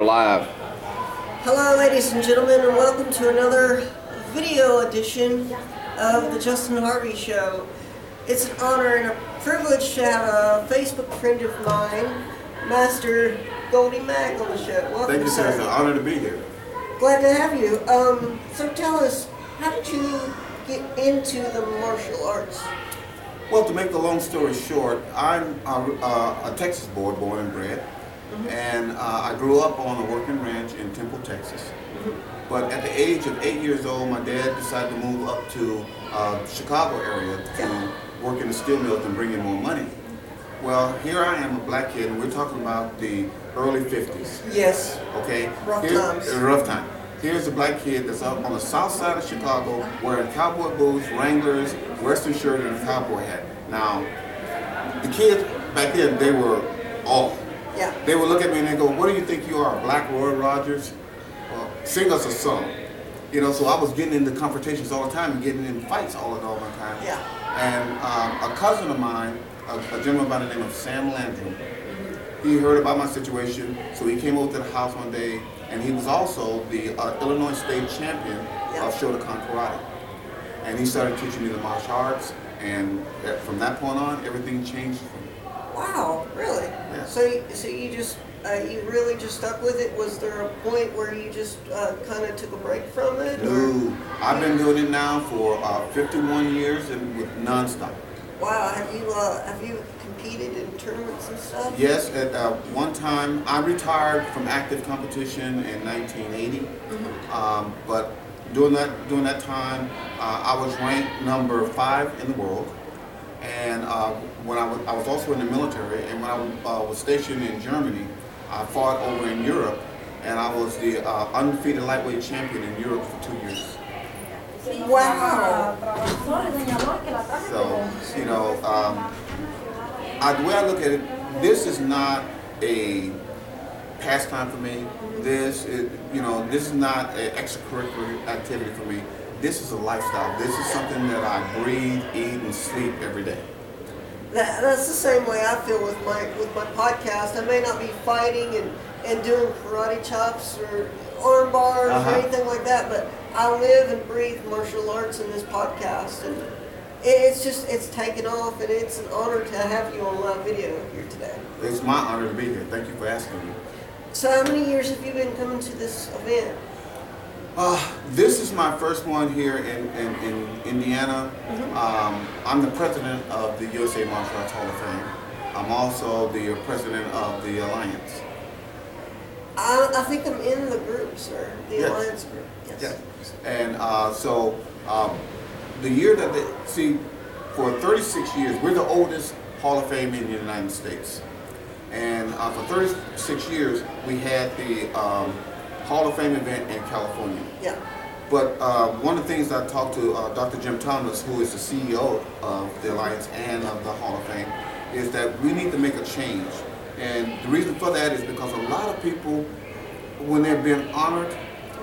Live. Hello, ladies and gentlemen, and welcome to another video edition of the Justin Harvey Show. It's an honor and a privilege to have a Facebook friend of mine, Master Goldie Mac, on the show. Welcome, Thank you, sir. It's an honor to be here. Glad to have you. Um, so tell us, how did you get into the martial arts? Well, to make the long story short, I'm a, a, a Texas boy, born and bred, and uh, I grew up on a working ranch in Temple, Texas. But at the age of eight years old, my dad decided to move up to uh, Chicago area to work in the steel mills and bring in more money. Well, here I am, a black kid, and we're talking about the early 50s. Yes. Okay? Rough Here- times. uh, rough time. Here's a black kid that's up on the south side of Chicago wearing cowboy boots, Wranglers, Western shirt, and a cowboy hat. Now, the kids back then, they were all. Yeah. They would look at me and they go, what do you think you are, Black Roy Rogers? Well, sing us a song. You know, so I was getting into confrontations all the time and getting in fights all the, all the time. Yeah. And um, a cousin of mine, a, a gentleman by the name of Sam Landrum, he heard about my situation, so he came over to the house one day, and he was also the uh, Illinois State champion of Shotokan Karate. And he started teaching me the martial arts, and uh, from that point on, everything changed for. Wow, really? Yeah. So, you- so you just, uh, you really just stuck with it? Was there a point where you just uh, kind of took a break from it? or- No, I've been doing it now for uh, 51 years and with nonstop. Wow, have you uh, have you competed in tournaments and stuff? Yes, at uh, one time I retired from active competition in 1980, um, but during that during that time uh, I was ranked number five in the world, and uh, when I was I was also in the military, and when I uh, was stationed in Germany, I fought over in Europe, and I was the uh, undefeated lightweight champion in Europe for two years. Wow. So, you know, um, I, the way I look at it, this is not a pastime for me. This is, you know, this is not an extracurricular activity for me. This is a lifestyle. This is something that I breathe, eat, and sleep every day. That, that's the same way I feel with my with my podcast. I may not be fighting and, and doing karate chops or arm bars Uh-huh. or anything like that, but I live and breathe martial arts in this podcast, and it's just it's taken off, and it's an honor to have you on live video here today. It's my honor to be here. Thank you for asking me. So, how many years have you been coming to this event? Uh, this is my first one here in, in, in Indiana. Um, I'm the president of the USA Martial Arts Hall of Fame. I'm also the president of the Alliance. I, I think I'm in the group, sir, the Yes. alliance group. Yes. Yeah. And uh, so um, the year that they, see, for 36 years, we're the oldest Hall of Fame in the United States. And uh, for 36 years, we had the um, Hall of Fame event in California. Yeah. But uh, one of the things I talked to uh, Dr. Jim Thomas, who is the CEO of the Alliance and of the Hall of Fame, is that we need to make a change. And the reason for that is because a lot of people, when they're being honored,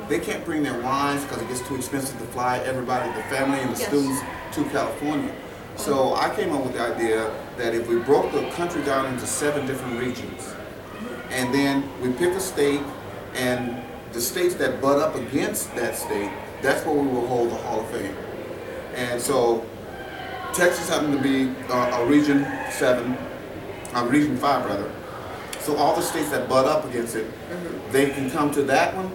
they can't bring their wives because it gets too expensive to fly everybody, the family and the Yes. students to California. So I came up with the idea that if we broke the country down into seven different regions, and then we pick a state, and the states that butt up against that state, that's where we will hold the Hall of Fame. And so Texas happened to be uh, a Region 7, uh, Region 5 rather. So all the states that butt up against it, they can come to that one.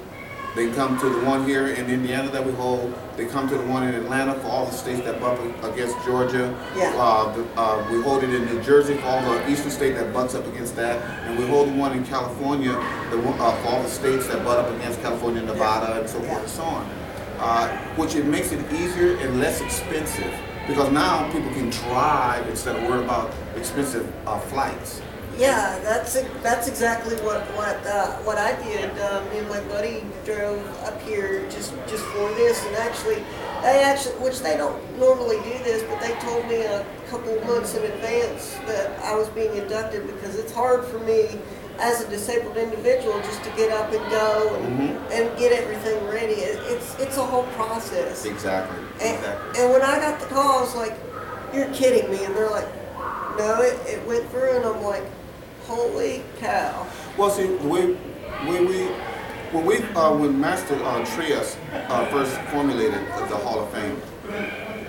They come to the one here in Indiana that we hold. They come to the one in Atlanta for all the states that butt up against Georgia. Yeah. Uh, the, uh, we hold it in New Jersey for all the eastern state that butts up against that. And we hold the one in California the, uh, for all the states that butt up against California, Nevada, and so forth and so on. Uh, which it makes it easier and less expensive because now people can drive instead of worrying about expensive uh, flights. Yeah, that's that's exactly what what uh, what I did. Um, me and my buddy drove up here just just for this, and actually, they actually, which they don't normally do this, but they told me a couple months in advance that I was being inducted because it's hard for me as a disabled individual just to get up and go and, and get everything ready. It, it's it's a whole process. Exactly. And, Exactly. and when I got the call, I was like, "You're kidding me!" And they're like, "No, it, it went through," and I'm like, "Holy cow!" Well, see, we, when we, when we, uh, when Master uh, Trias uh, first formulated the Hall of Fame,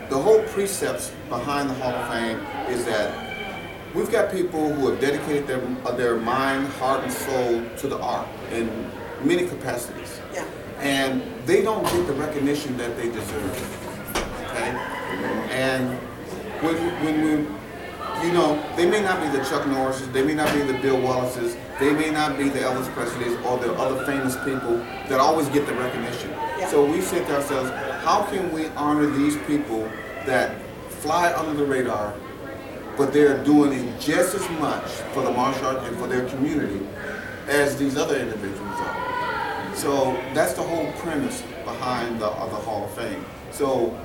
the whole precepts behind the Hall of Fame is that we've got people who have dedicated their uh, their mind, heart, and soul to the art in many capacities, Yeah, and they don't get the recognition that they deserve. Okay, and when when we you know, they may not be the Chuck Norrises, they may not be the Bill Wallaces, they may not be the Elvis Presleys or the other famous people that always get the recognition. Yeah. So we said to ourselves, how can we honor these people that fly under the radar, but they're doing it just as much for the martial art and for their community as these other individuals are. So that's the whole premise behind the, of the Hall of Fame. So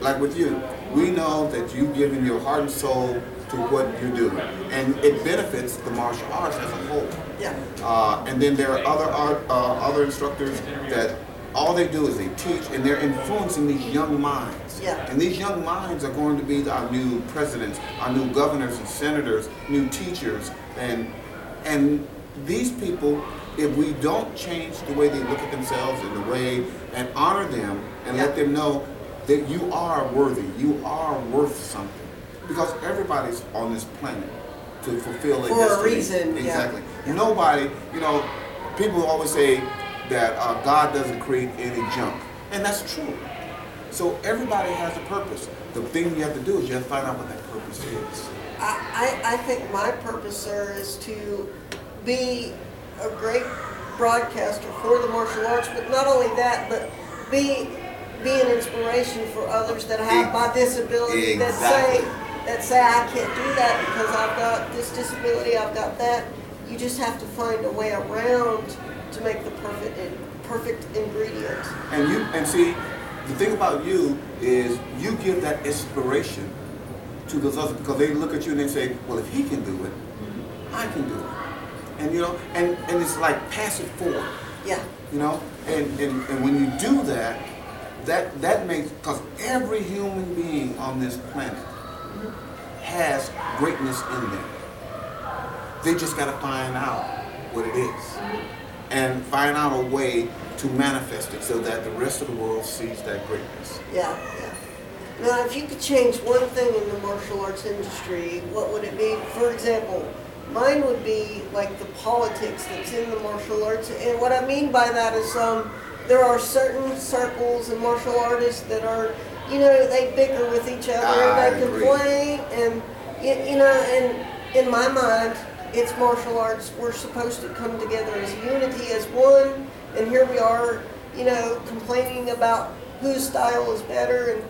like with you, we know that you've given your heart and soul to what you do, and it benefits the martial arts as a whole. yeah, Uh, and then there are other art, uh, other instructors that all they do is they teach, and they're influencing these young minds. Yeah. And these young minds are going to be our new presidents, our new governors and senators, new teachers, and and these people, if we don't change the way they look at themselves and the way and honor them and let them know that you are worthy, you are worth something, because everybody's on this planet to fulfill a For a destiny. reason, yeah. Exactly. Nobody, you know, people always say that uh, God doesn't create any junk, and that's true. So everybody has a purpose. The thing you have to do is you have to find out what that purpose is. I, I, I think my purpose, sir, is to be a great broadcaster for the martial arts, but not only that, but be be an inspiration for others that have my disability that say that say I can't do that because I've got this disability, I've got that. You just have to find a way around to make the perfect perfect ingredient. And you and see, the thing about you is you give that inspiration to those others because they look at you and they say, well, if he can do it, I can do it. And you know, and, and it's like pass it forward. Yeah, You know, and, and, and when you do that, that that makes because every human being on this planet has greatness in them. They just got to find out what it is and find out a way to manifest it so that the rest of the world sees that greatness. yeah, yeah. Now, if you could change one thing in the martial arts industry, what would it be? For example, mine would be like the politics that's in the martial arts. And what I mean by that is um, there are certain circles and martial artists that are, you know, they bicker with each other, I they agree. complain, and, you, you know, and in my mind, it's martial arts. We're supposed to come together as unity, as one, and here we are, you know, complaining about whose style is better, and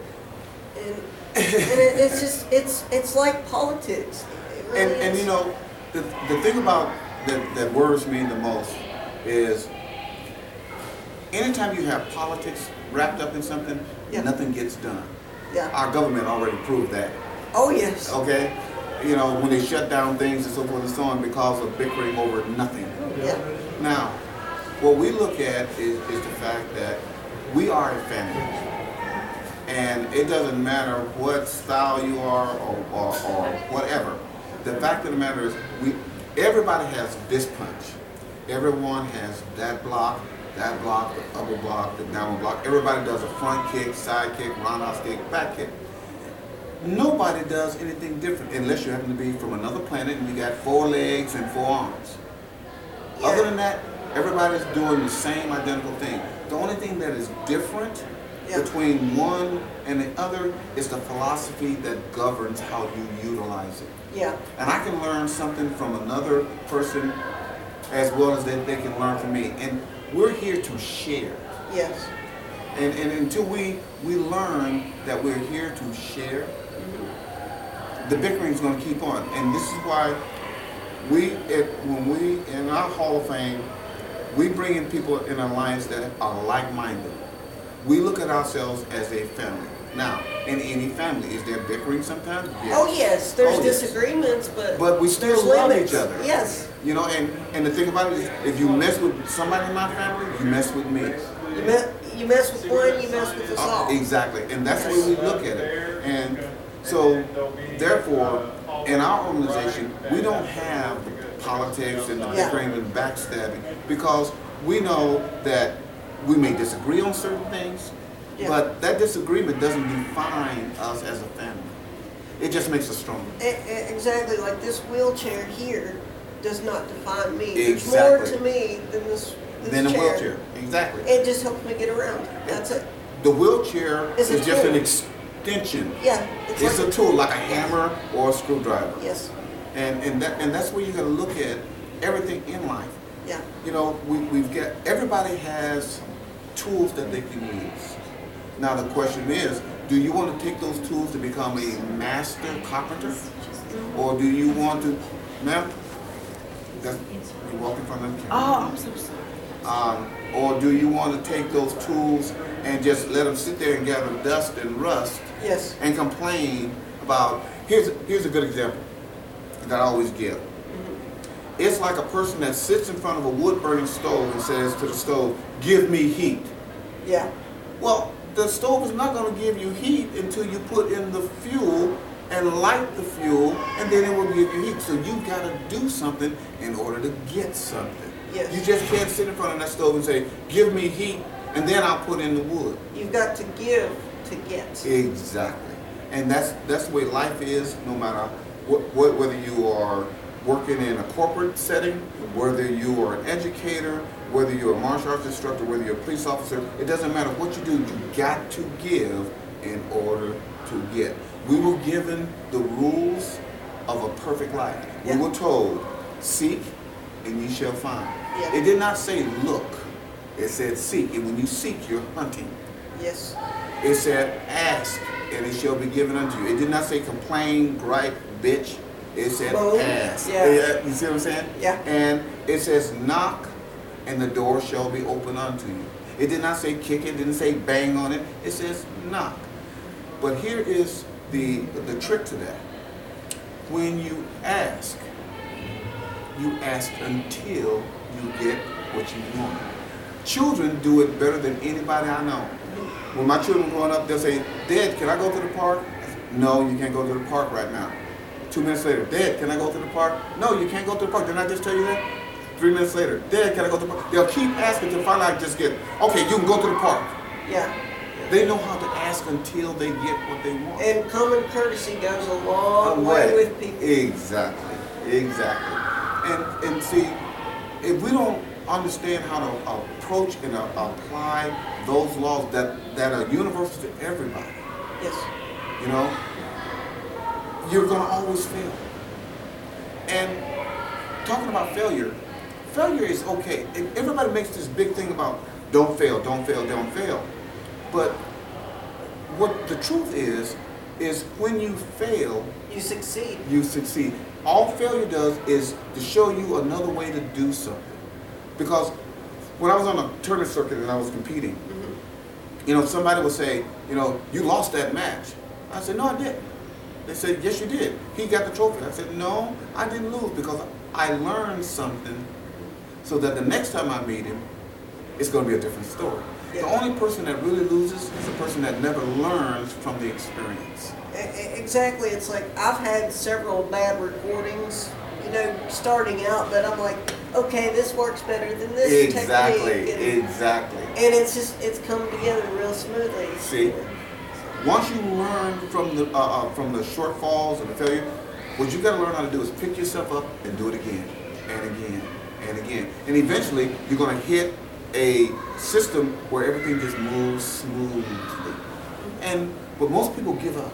and, and it, it's just it's it's like politics. It really And, and you know, the, the thing about that, that worries me the most is anytime you have politics wrapped up in something, Yeah. nothing gets done. yeah. Our government already proved that. Oh yes. okay? You know, when they shut down things and so forth and so on because of bickering over nothing. Yeah. Now, what we look at is, is the fact that we are a family. And it doesn't matter what style you are or, or, or whatever. The fact of the matter is we everybody has this punch. Everyone has that block, that block, the upper block, the down block. Everybody does a front kick, side kick, roundhouse kick, back kick. Nobody does anything different unless you happen to be from another planet and you got four legs and four arms. Other than that, everybody's doing the same identical thing. The only thing that is different Yeah. between one and the other is the philosophy that governs how you utilize it. Yeah. And I can learn something from another person as well as that they can learn from me. And we're here to share. Yes. And, and until we, we learn that we're here to share, the bickering is going to keep on. And this is why we when we in our Hall of Fame, we bring in people in alliance that are like-minded. We look at ourselves as a family. Now, in any family, is there bickering sometimes? Yes. Oh yes, there's Oh, yes. disagreements, but But we still love limits. each other. Yes, You know, and, and the thing about it is, if you mess with somebody in my family, you mess with me. you mess you mess with one, you mess with us Uh, all. Exactly, and that's the way we look at it. And so, therefore, in our organization, we don't have the politics and the Yeah. and backstabbing because we know that we may disagree on certain things, Yeah. but that disagreement doesn't define us as a family. It just makes us stronger. Exactly, like this wheelchair here does not define me. There's more to me than this, this Then a wheelchair, exactly. It just helps me get around. That's it. The wheelchair It's is just an extension. Yeah, it's, It's like a tool, like a hammer or a screwdriver. Yes, And, and, that, and that's where you gotta look at everything in life. yeah. You know, we, we've got, everybody has tools that they can use. Now the question is, do you want to take those tools to become a master carpenter? Or do you want to, ma'am? That's, you're walking from the camera. Oh, I'm so sorry. Um, or do you want to take those tools and just let them sit there and gather dust and rust Yes. and complain about, here's, here's a good example that I always give. It's like a person that sits in front of a wood burning stove and says to the stove, give me heat. Yeah. Well, the stove is not going to give you heat until you put in the fuel and light the fuel, and then it will give you heat. So you got to do something in order to get something. Yes. You just can't sit in front of that stove and say, give me heat, and then I'll put in the wood. You've got to give to get. Exactly. And that's that's the way life is, no matter what, what, whether you are working in a corporate setting, whether you are an educator, whether you're a martial arts instructor, whether you're a police officer, it doesn't matter what you do, you got to give in order to get. We were given the rules of a perfect life. Yeah. We were told, seek and ye shall find. Yeah. It did not say look. It said seek. And when you seek, you're hunting. Yes. It said, ask, and it shall be given unto you. It did not say complain, gripe, bitch. It said ask. Yeah. Uh, you see what I'm saying? Yeah. And it says knock, and the door shall be open unto you. It did not say kick it, didn't say bang on it. It says knock. But here is the the trick to that. When you ask, you ask until you get what you want. Children do it better than anybody I know. When my children growing up, they'll say, Dad, can I go to the park? No, you can't go to the park right now. Two minutes later, Dad, can I go to the park? No, you can't go to the park. Didn't I just tell you that? Three minutes later, Dad, can I go to the park? They'll keep asking until finally I just get, okay, you can go to the park. Yeah. They know how to ask until they get what they want. And common courtesy goes a long way with people. Exactly, exactly. And and see, if we don't understand how to approach and apply those laws that that are universal to everybody, Yes. you know, you're gonna always fail. And talking about failure, failure is okay. Everybody makes this big thing about don't fail, don't fail, don't fail. But what the truth is, is when you fail, You succeed. you succeed. All failure does is to show you another way to do something. Because when I was on a tournament circuit and I was competing, mm-hmm. you know, somebody would say, you know, you lost that match. I said, no, I didn't. They said, yes, you did. He got the trophy. I said, no, I didn't lose because I learned something so that the next time I meet him, it's going to be a different story. The only person that really loses is the person that never learns from the experience. Exactly. It's like I've had several bad recordings, you know, starting out, but I'm like, okay, this works better than this Exactly, technique. And, exactly. and it's just, it's come together real smoothly. See, once you learn from the uh, uh, from the shortfalls and the failure, what you got to learn how to do is pick yourself up and do it again and again and again, and eventually you're going to hit a system where everything just moves smoothly. And but most people give up.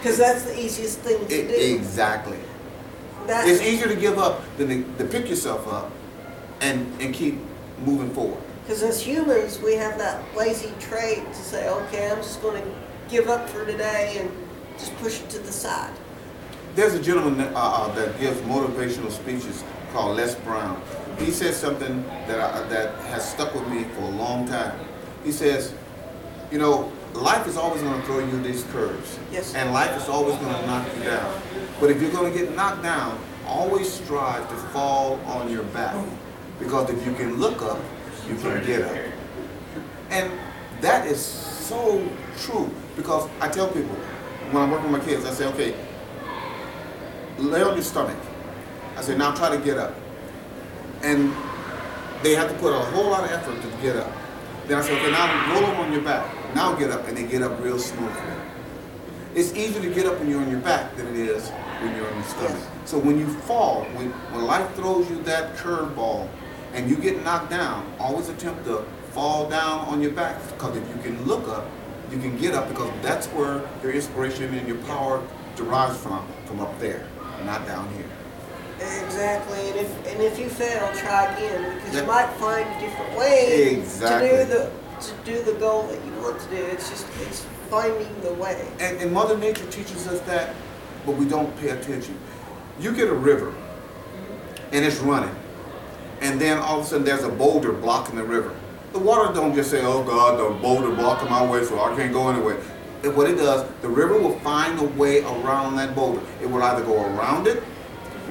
Because that's the easiest thing to it, do. exactly. That- It's easier to give up than to, to pick yourself up and and keep moving forward. Because as humans, we have that lazy trait to say, okay, I'm just going to give up for today and just push it to the side. there's a gentleman that, uh, uh, that gives motivational speeches called Les Brown. He says something that I, that has stuck with me for a long time. He says, you know, life is always going to throw you these curves. Yes. And life is always going to knock you down. But if you're going to get knocked down, always strive to fall on your back. Because if you can look up, you can get up. And that is so true because I tell people when I'm working with my kids, I say, okay, lay on your stomach. I say, now try to get up. And they have to put a whole lot of effort to get up. Then I say, okay, now roll over on your back. Now get up, and they get up real smoothly. It's easier to get up when you're on your back than it is when you're on your stomach. So when you fall, when, when life throws you that curveball and you get knocked down, always attempt to fall down on your back because if you can look up, you can get up because that's where your inspiration and your power derives from, from up there, not down here. Exactly, and if and if you fail, try again because Yeah. you might find a different way Exactly. to do the to do the goal that you want to do. It's just it's finding the way. And, and Mother Nature teaches us that, but we don't pay attention. You get a river, mm-hmm. and it's running, and then all of a sudden there's a boulder blocking the river. The water don't just say, "Oh God, the boulder blocking my way, so I can't go anywhere." And what it does, the river will find a way around that boulder. It will either go around it,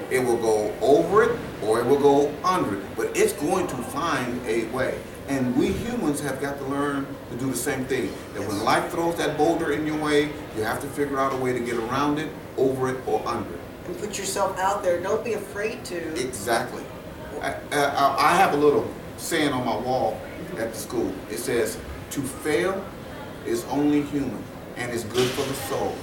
it will go over it, or it will go under it. But it's going to find a way. And we humans have got to learn to do the same thing. That when life throws that boulder in your way, you have to figure out a way to get around it, over it, or under it. And put yourself out there. Don't be afraid to. Exactly. I, I, I have a little saying on my wall at the school. It says, "To fail is only human and is good for the soul,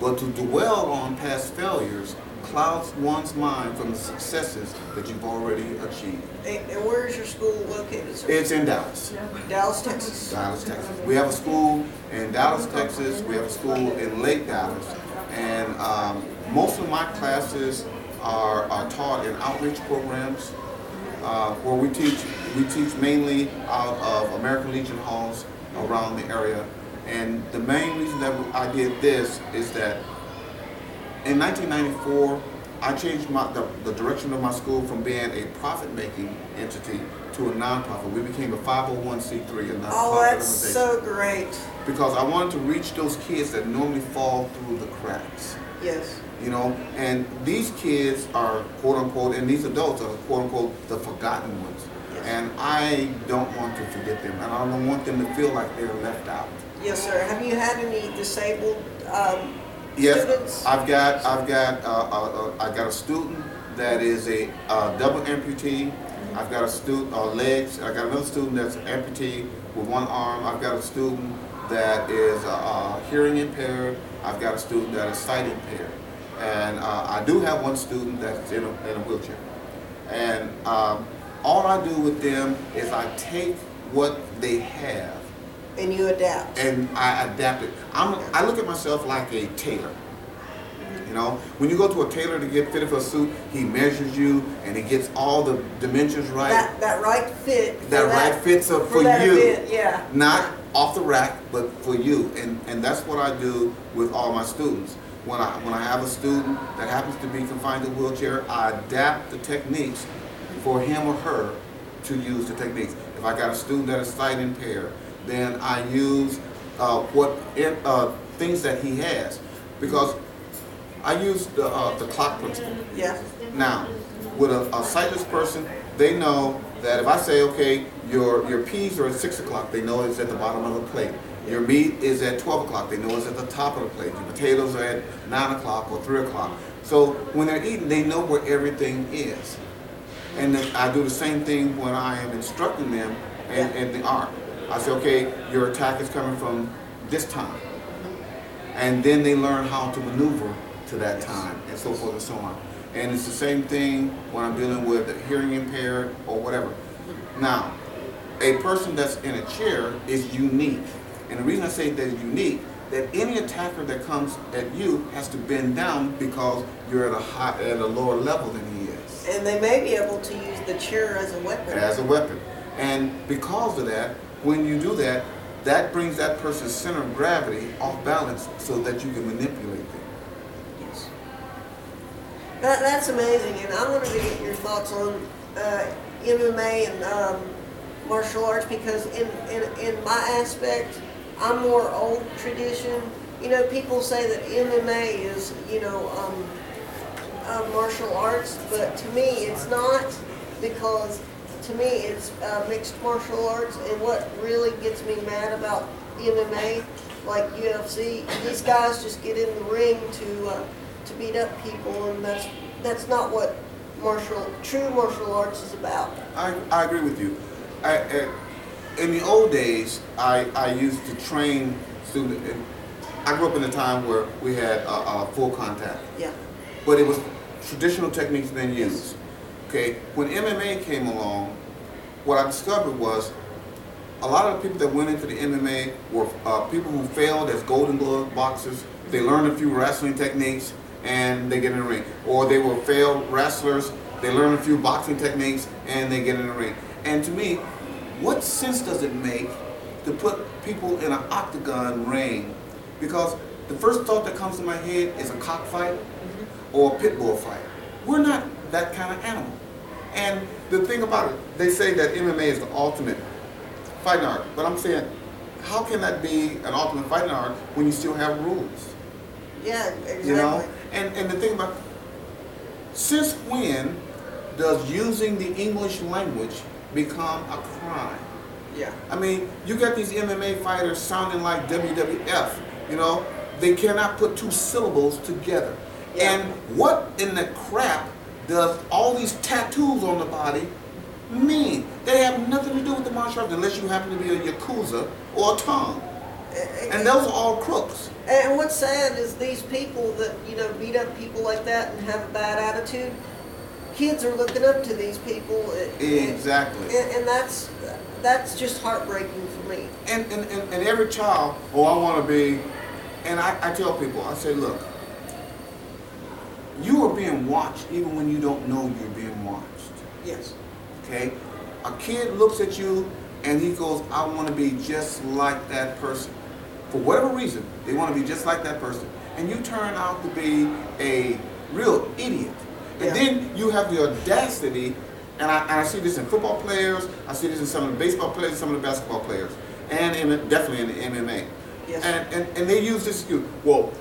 but to dwell on past failures clouds one's mind from the successes that you've already achieved." And, and where is your school located? Sir? It's in Dallas, Dallas, Texas. Dallas, Texas. We have a school in Dallas, Texas. We have a school in Lake Dallas, and um, most of my classes are, are taught in outreach programs uh, where we teach we teach mainly out of American Legion halls around the area. And the main reason that I did this is that in 1994, I changed my, the, the direction of my school from being a profit-making entity to a nonprofit. We became a 501c3, a nonprofit Oh, that's organization so great. because I wanted to reach those kids that normally fall through the cracks. Yes. You know, and these kids are quote unquote, and these adults are quote unquote the forgotten ones. Yes. And I don't want to forget them, and I don't want them to feel like they're left out. Yes, sir. Have you had any disabled um, Yes, students? I've got, I've got, uh, uh, uh, I got a student that is a uh, double amputee. I've got a student, uh, legs. I got another student that's amputee with one arm. I've got a student that is uh, uh, hearing impaired. I've got a student that is sight impaired, and uh, I do have one student that's in a, in a wheelchair. And um, all I do with them is I take what they have and you adapt. and I adapted. I'm, I look at myself like a tailor. You know, when you go to a tailor to get fitted for a suit, he measures you and he gets all the dimensions right. that that right fit. for That right fits up for that you. event, yeah. Not off the rack, but for you. And and that's what I do with all my students. When I when I have a student that happens to be confined to a wheelchair, I adapt the techniques for him or her to use the techniques. If I got a student that is sight impaired, then I use uh, what in, uh, things that he has because I use the uh, the clock principle. Yeah. Now, with a, a sightless person, they know that if I say, okay, your your peas are at six o'clock, they know it's at the bottom of the plate. Your meat is at twelve o'clock, they know it's at the top of the plate. Your potatoes are at nine o'clock or three o'clock. So when they're eating, they know where everything is. And I do the same thing when I am instructing them in, in the art. I say, okay, your attack is coming from this time. And then they learn how to maneuver to that time and so forth and so on. And it's the same thing when I'm dealing with a hearing impaired or whatever. Now, a person that's in a chair is unique. And the reason I say that is unique, that any attacker that comes at you has to bend down because you're at a high, at a lower level than he is And they may be able to use the chair as a weapon. as a weapon. And because of that, when you do that, that brings that person's center of gravity off balance so that you can manipulate them. Yes. That, that's amazing, and I wanted to get your thoughts on uh, MMA and um, martial arts because in, in, in my aspect, I'm more old tradition. You know, people say that MMA is, you know, um, uh, martial arts, but to me it's not because to me it's uh, mixed martial arts. And what really gets me mad about MMA, like UFC, these guys just get in the ring to uh, to beat up people, and that's that's not what martial true martial arts is about. I, I agree with you. I, I, in the old days, I, I used to train students. I grew up in a time where we had uh, uh, full contact, Yeah. but it was traditional techniques being used. Okay, when MMA came along, what I discovered was a lot of the people that went into the MMA were uh, people who failed as Golden Glove boxers. They learned a few wrestling techniques and they get in the ring, or they were failed wrestlers. They learn a few boxing techniques and they get in the ring. And to me, what sense does it make to put people in an octagon ring? Because the first thought that comes to my head is a cockfight or a pit bull fight. We're not that kind of animal. And the thing about it, they say that MMA is the ultimate fighting art. But I'm saying, how can that be an ultimate fighting art when you still have rules? Yeah, exactly. You know? And and the thing about since when does using the English language become a crime? Yeah. I mean, you got these MMA fighters sounding like WWF, you know? They cannot put two syllables together. Yeah. And what in the crap does all these tattoos on the body mean? They have nothing to do with the martial arts unless you happen to be a Yakuza or a Tong. And those are all crooks. And what's sad is these people that, you know, beat up people like that and have a bad attitude, kids are looking up to these people. Exactly. And, and that's, that's just heartbreaking for me. And, and, and, and every child, oh, I want to be, and I, I tell people, I say, look, you are being watched even when you don't know you're being watched. Yes. Okay? A kid looks at you and he goes, I want to be just like that person. For whatever reason, they want to be just like that person. And you turn out to be a real idiot. And Yeah. then you have the audacity, and I, and I see this in football players, I see this in some of the baseball players, some of the basketball players, and in, definitely in the MMA. Yes. And, and, and they use this excuse, well,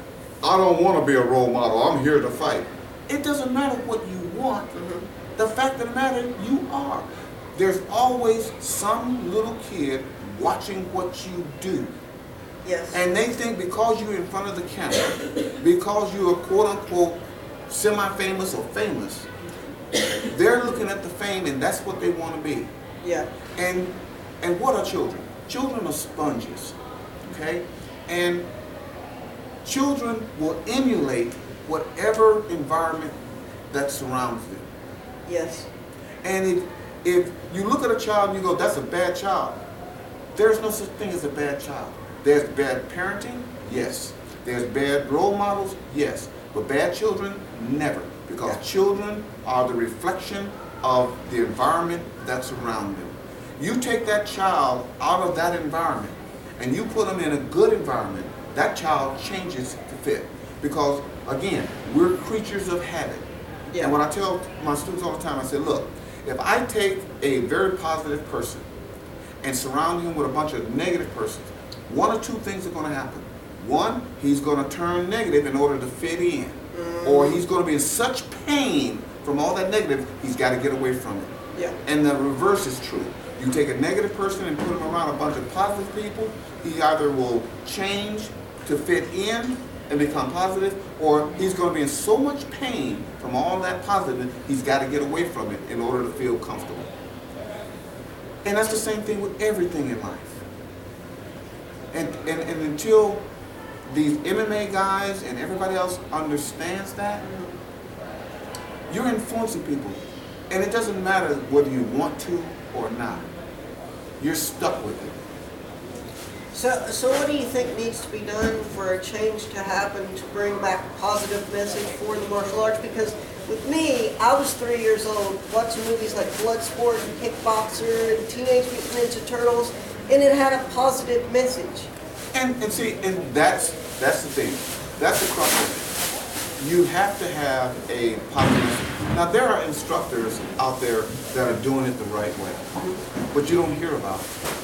I don't want to be a role model, I'm here to fight. It doesn't matter what you want. Mm-hmm. The fact of the matter, you are. There's always some little kid watching what you do. Yes. And they think because you're in front of the camera, because you are quote unquote semi-famous or famous, they're looking at the fame and that's what they want to be. yeah. And and what are children? Children are sponges. Okay? And children will emulate whatever environment that surrounds them. Yes. And if, if you look at a child and you go, that's a bad child, there's no such thing as a bad child. There's bad parenting, yes. There's bad role models, yes. But bad children, never. Because Yeah. children are the reflection of the environment that's around them. You take that child out of that environment and you put them in a good environment, that child changes to fit. Because again, we're creatures of habit. Yeah. And what I tell my students all the time, I say, look, if I take a very positive person and surround him with a bunch of negative persons, one or two things are going to happen. One, he's going to turn negative in order to fit in. Mm. Or he's going to be in such pain from all that negative, he's got to get away from it. Yeah. And the reverse is true. You take a negative person and put him around a bunch of positive people, he either will change to fit in and become positive, or he's going to be in so much pain from all that positive, he's got to get away from it in order to feel comfortable. And that's the same thing with everything in life. And, and, and until these MMA guys and everybody else understands that, you're influencing people. And it doesn't matter whether you want to or not. You're stuck with it. So, so what do you think needs to be done for a change to happen to bring back a positive message for the martial arts? Because with me, I was three years old watching movies like Bloodsport and Kickboxer and Teenage Mutant Ninja Turtles, and it had a positive message. And, and see, and that's that's the thing. That's the crux you have to have a positive. Now there are instructors out there that are doing it the right way, but you don't hear about it.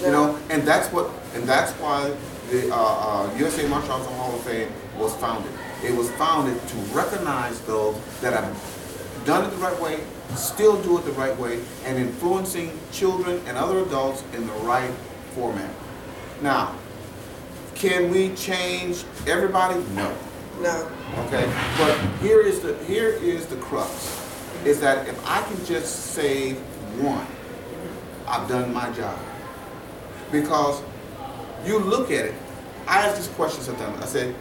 You know, and that's what, and that's why the uh, uh, USA Martial Arts Hall of Fame was founded. It was founded to recognize those that have done it the right way, still do it the right way, and influencing children and other adults in the right format. Now, can we change everybody? No. No. Okay, but here is the here is the crux, is that if I can just save one, I've done my job. Because you look at it, I ask this question sometimes. I say,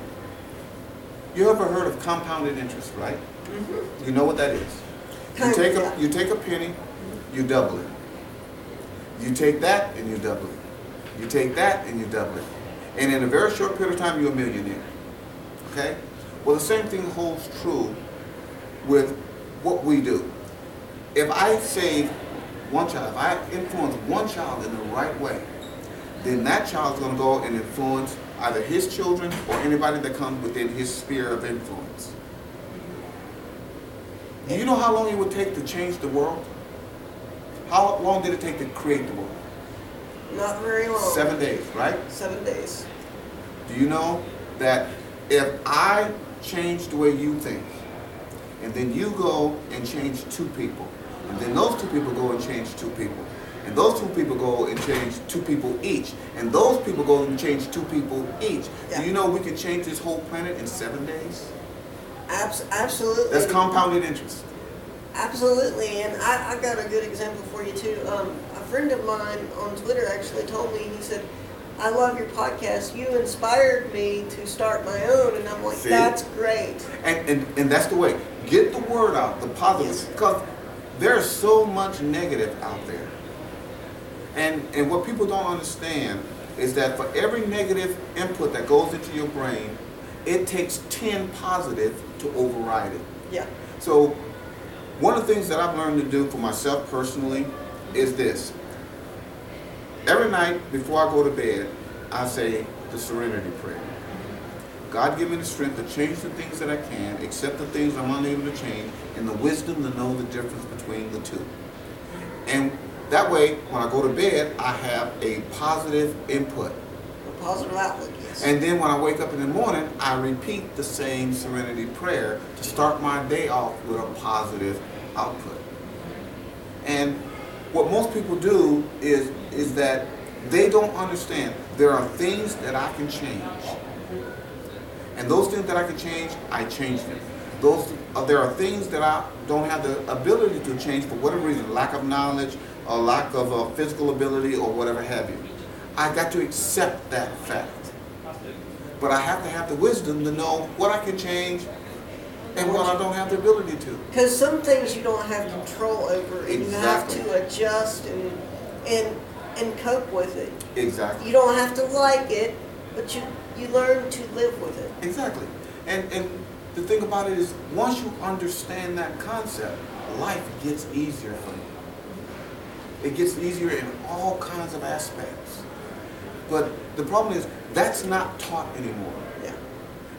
you ever heard of compounded interest, right? Mm-hmm. You know what that is. You take a you take a penny, you double it. You take that and you double it. You take that and you double it. And in a very short period of time, you're a millionaire. Okay? Well, the same thing holds true with what we do. If I save one child, if I influence one child in the right way, then that child's going to go and influence either his children or anybody that comes within his sphere of influence. Do you know how long it would take to change the world? How long did it take to create the world? Not very long. Seven days, right? Seven days. Do you know that if I change the way you think, and then you go and change two people, and then those two people go and change two people, and those two people go and change two people each, and those people go and change two people each, Yeah. do you know we can change this whole planet in seven days? Abs- absolutely. That's compounded interest. Absolutely, and I, I got a good example for you too. Um, a friend of mine on Twitter actually told me, he said, I love your podcast. You inspired me to start my own. And I'm like, See? that's great. And, and, and that's the way. Get the word out, the positive. Yes. Because there's so much negative out there. And, and what people don't understand is that for every negative input that goes into your brain, it takes 10 positive to override it. Yeah. So, one of the things that I've learned to do for myself personally is this. Every night before I go to bed, I say the serenity prayer. God give me the strength to change the things that I can, accept the things I'm unable to change, and the wisdom to know the difference between the two. And that way, when I go to bed, I have a positive input. A positive outlook, yes. And then when I wake up in the morning, I repeat the same serenity prayer to start my day off with a positive output. And what most people do is is that they don't understand there are things that I can change. And those things that I can change, I change them. Those uh, there are things that I don't have the ability to change for whatever reason, lack of knowledge, or lack of uh, physical ability, or whatever have you. I got to accept that fact. But I have to have the wisdom to know what I can change and what I don't have the ability to. Because some things you don't have control over, and you have to adjust and and and cope with it. Exactly. You don't have to like it, but you you learn to live with it. Exactly. And and the thing about it is once you understand that concept, life gets easier for you. It gets easier in all kinds of aspects. But the problem is that's not taught anymore. Yeah.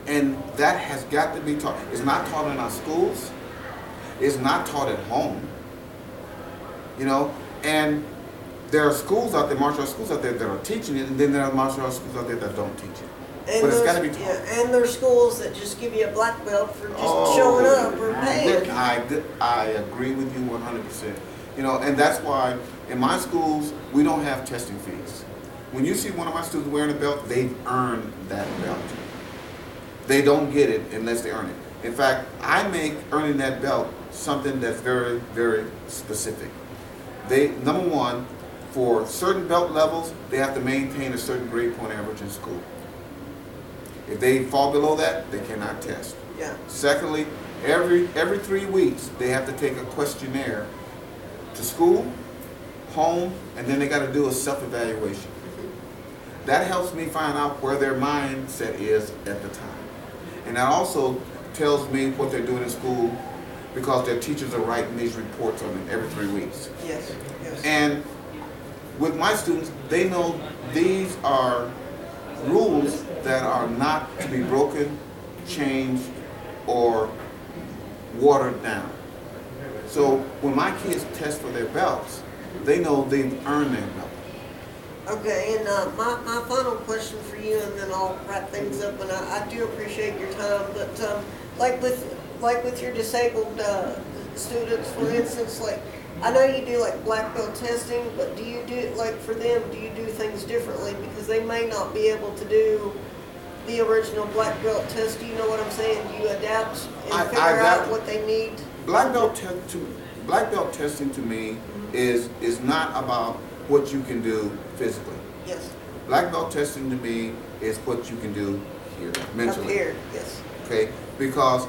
And that has got to be taught. It's not taught in our schools. It's not taught at home. You know, and there are schools out there, martial arts schools out there that are teaching it, and then there are martial arts schools out there that don't teach it. And but it's got to be taught. Yeah, and there's schools that just give you a black belt for just Oh, showing up or paying. I, I agree with you 100%. You know, and that's why in my schools, we don't have testing fees. When you see one of my students wearing a belt, they've earned that belt. They don't get it unless they earn it. In fact, I make earning that belt something that's very, very specific. They, number one, for certain belt levels, they have to maintain a certain grade point average in school. If they fall below that, they cannot test. Yeah. Secondly, every every three weeks they have to take a questionnaire to school, home, and then they got to do a self-evaluation. That helps me find out where their mindset is at the time, and that also tells me what they're doing in school because their teachers are writing these reports on them every three weeks. Yes. Yes. And with my students, they know these are rules that are not to be broken, changed, or watered down. So when my kids test for their belts, they know they've earned their belt. Okay, and uh, my, my final question for you, and then I'll wrap things up. And I, I do appreciate your time, but um, like with like with your disabled uh, students, for instance, like I know you do like black belt testing, but do you do like for them? Do you do things differently because they may not be able to do the original black belt test? Do you know what I'm saying? Do you adapt and I- I figure out what they need? Black belt te- to black belt testing to me is is not about what you can do physically. Yes, Black belt testing to me is what you can do here mentally. up here. Yes. Okay, because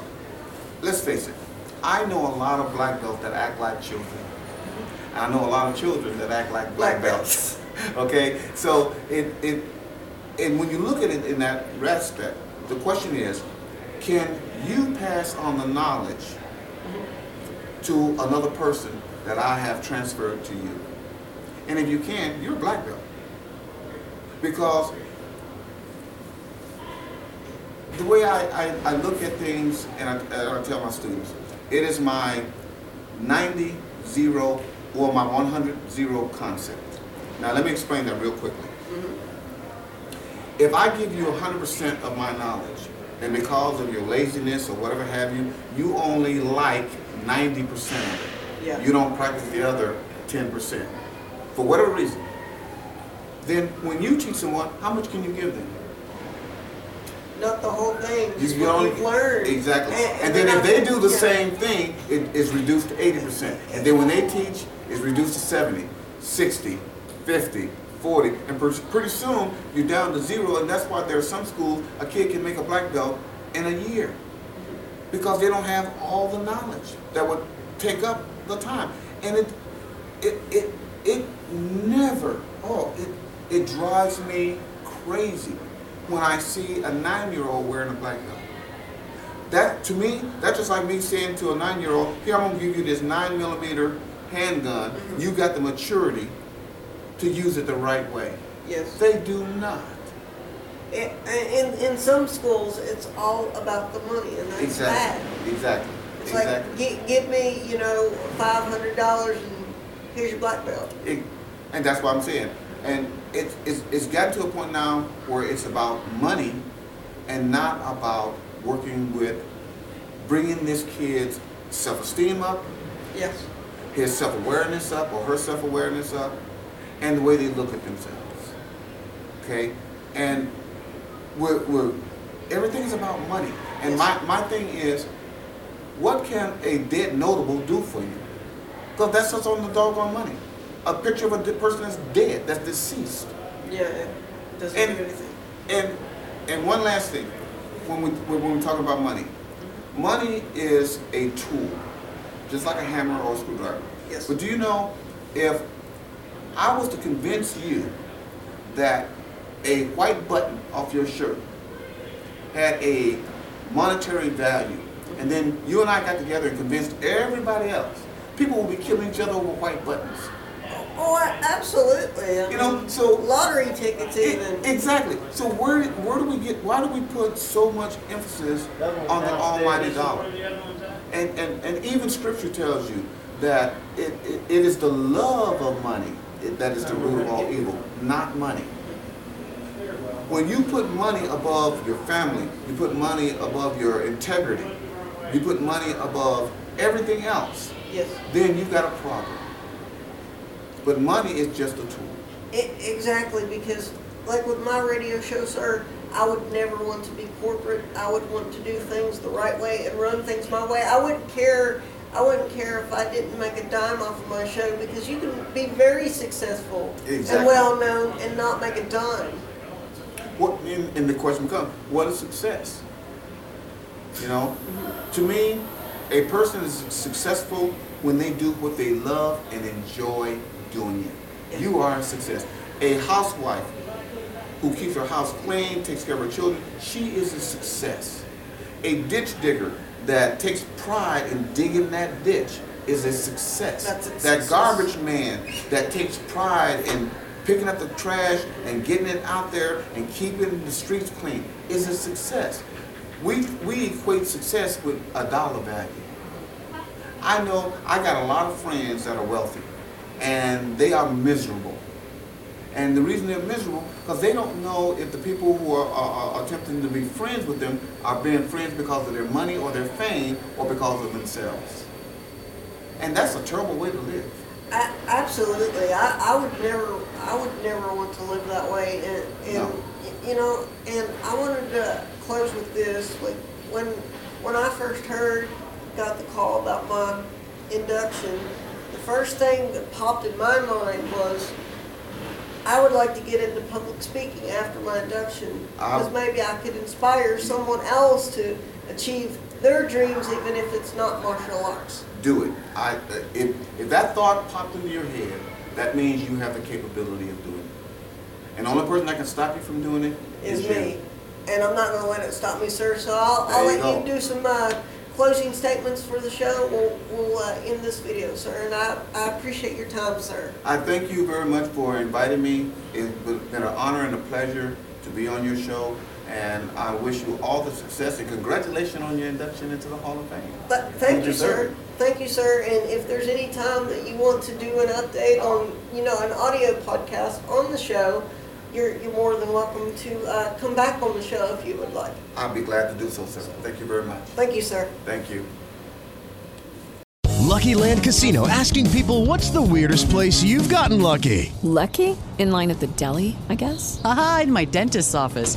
let's face it, I know a lot of black belts that act like children. And I know a lot of children that act like black, Black belts. okay, so it it and when you look at it in that respect, the question is, can you pass on the knowledge to another person that I have transferred to you? And if you can, you're a black belt. Because the way I, I, I look at things and I, and I tell my students, it is my 90 0 or my 100 0 concept. Now let me explain that real quickly. Mm-hmm. If I give you 100% of my knowledge, and because of your laziness or whatever have you, you only like 90% of it. Yeah. You don't practice the other 10%. For whatever reason. Then when you teach someone, how much can you give them? Not the whole thing, just You what only- you've learned. Exactly. And- And, and then if they do the yeah. same thing, it is reduced to 80%. And then when they teach, it's reduced to 70, 60, 50, 40. And pretty soon, you're down to zero. And that's why there are some schools, a kid can make a black belt in a year. Because they don't have all the knowledge that would take up the time. And it, it, it, it never, oh, it, it drives me crazy when I see a nine-year-old wearing a black belt. That to me, that's just like me saying to a nine-year-old, "Here, I'm gonna give you this nine millimeter handgun. Mm-hmm. You got the maturity to use it the right way." Yes. They do not. In, in, in some schools, it's all about the money, and that's Exactly. bad. Exactly. It's exactly. like, gi- give me, you know, five hundred dollars, and here's your black belt. It- and that's what I'm saying. And it, it's, it's gotten to a point now where it's about money and not about working with bringing this kid's self-esteem up, Yes. his self-awareness up or her self-awareness up, and the way they look at themselves. Okay? And we're, we're everything is about money. And my, my thing is, what can a dead notable do for you? Because that's what's on the doggone money. A picture of a de- person that's dead, that's deceased. Yeah. It doesn't And- do anything. And and one last thing, when we when we talk about money, money is a tool, just like a hammer or a screwdriver. Yes. But do you know if I was to convince you that a white button off your shirt had a monetary value, and then you and I got together and convinced everybody else, people will be killing each other over white buttons. Oh, absolutely. I You know, so- lottery tickets even. Exactly. So where where do we get? Why do we put so much emphasis on the almighty dollar? And and, and even Scripture tells you that it, it, it is the love of money that is the root of all evil, not money. When you put money above your family, you put money above your integrity, you put money above everything else, yes. then you've got a problem. But money is just a tool. I- exactly, because like with my radio show, sir, I would never want to be corporate. I would want to do things the right way and run things my way. I wouldn't care. I wouldn't care if I didn't make a dime off of my show because you can be very successful and well known and not make a dime. What and, and the question becomes, what is success? You know, to me, a person is successful when they do what they love and enjoy doing it. You are a success. A housewife who keeps her house clean, takes care of her children, she is a success. A ditch digger that takes pride in digging that ditch is a success. A that success. garbage man that takes pride in picking up the trash and getting it out there and keeping the streets clean is a success. we we equate success with a dollar value. I know I got a lot of friends that are wealthy, and they are miserable. And the reason they're miserable because they don't know if the people who are, are, are, attempting to be friends with them are being friends because of their money or their fame or because of themselves. And that's a terrible way to live. Absolutely, I, I would never, I would never want to live that way. And, and No. you know, and I wanted to close with this. Like when when I first heard, got the call about my induction, the first thing that popped in my mind was. I would like to get into public speaking after my induction because maybe I could inspire someone else to achieve their dreams, even if it's not martial arts. Do it. I, uh, if, if that thought popped into your head, that means you have the capability of doing it. And the only person that can stop you from doing it is is me. you. And I'm not going to let it stop me, sir. So I'll, I'll you let go. you do some uh, closing statements for the show. We'll, we'll uh, end this video, sir. And I, I appreciate your time, sir. I thank you very much for inviting me. It's been an honor and a pleasure to be on your show. And I wish you all the success and congratulations on your induction into the Hall of Fame. But thank you, sir. It. Thank you, sir. And if there's any time that you want to do an update on, you know, an audio podcast on the show, you're, you're more than welcome to uh, come back on the show if you would like. I'll be glad to do so, sir. Thank you very much. Thank you, sir. Thank you. Lucky Land Casino asking people what's the weirdest place you've gotten lucky? Lucky? In line at the deli, I guess? Aha, in my dentist's office.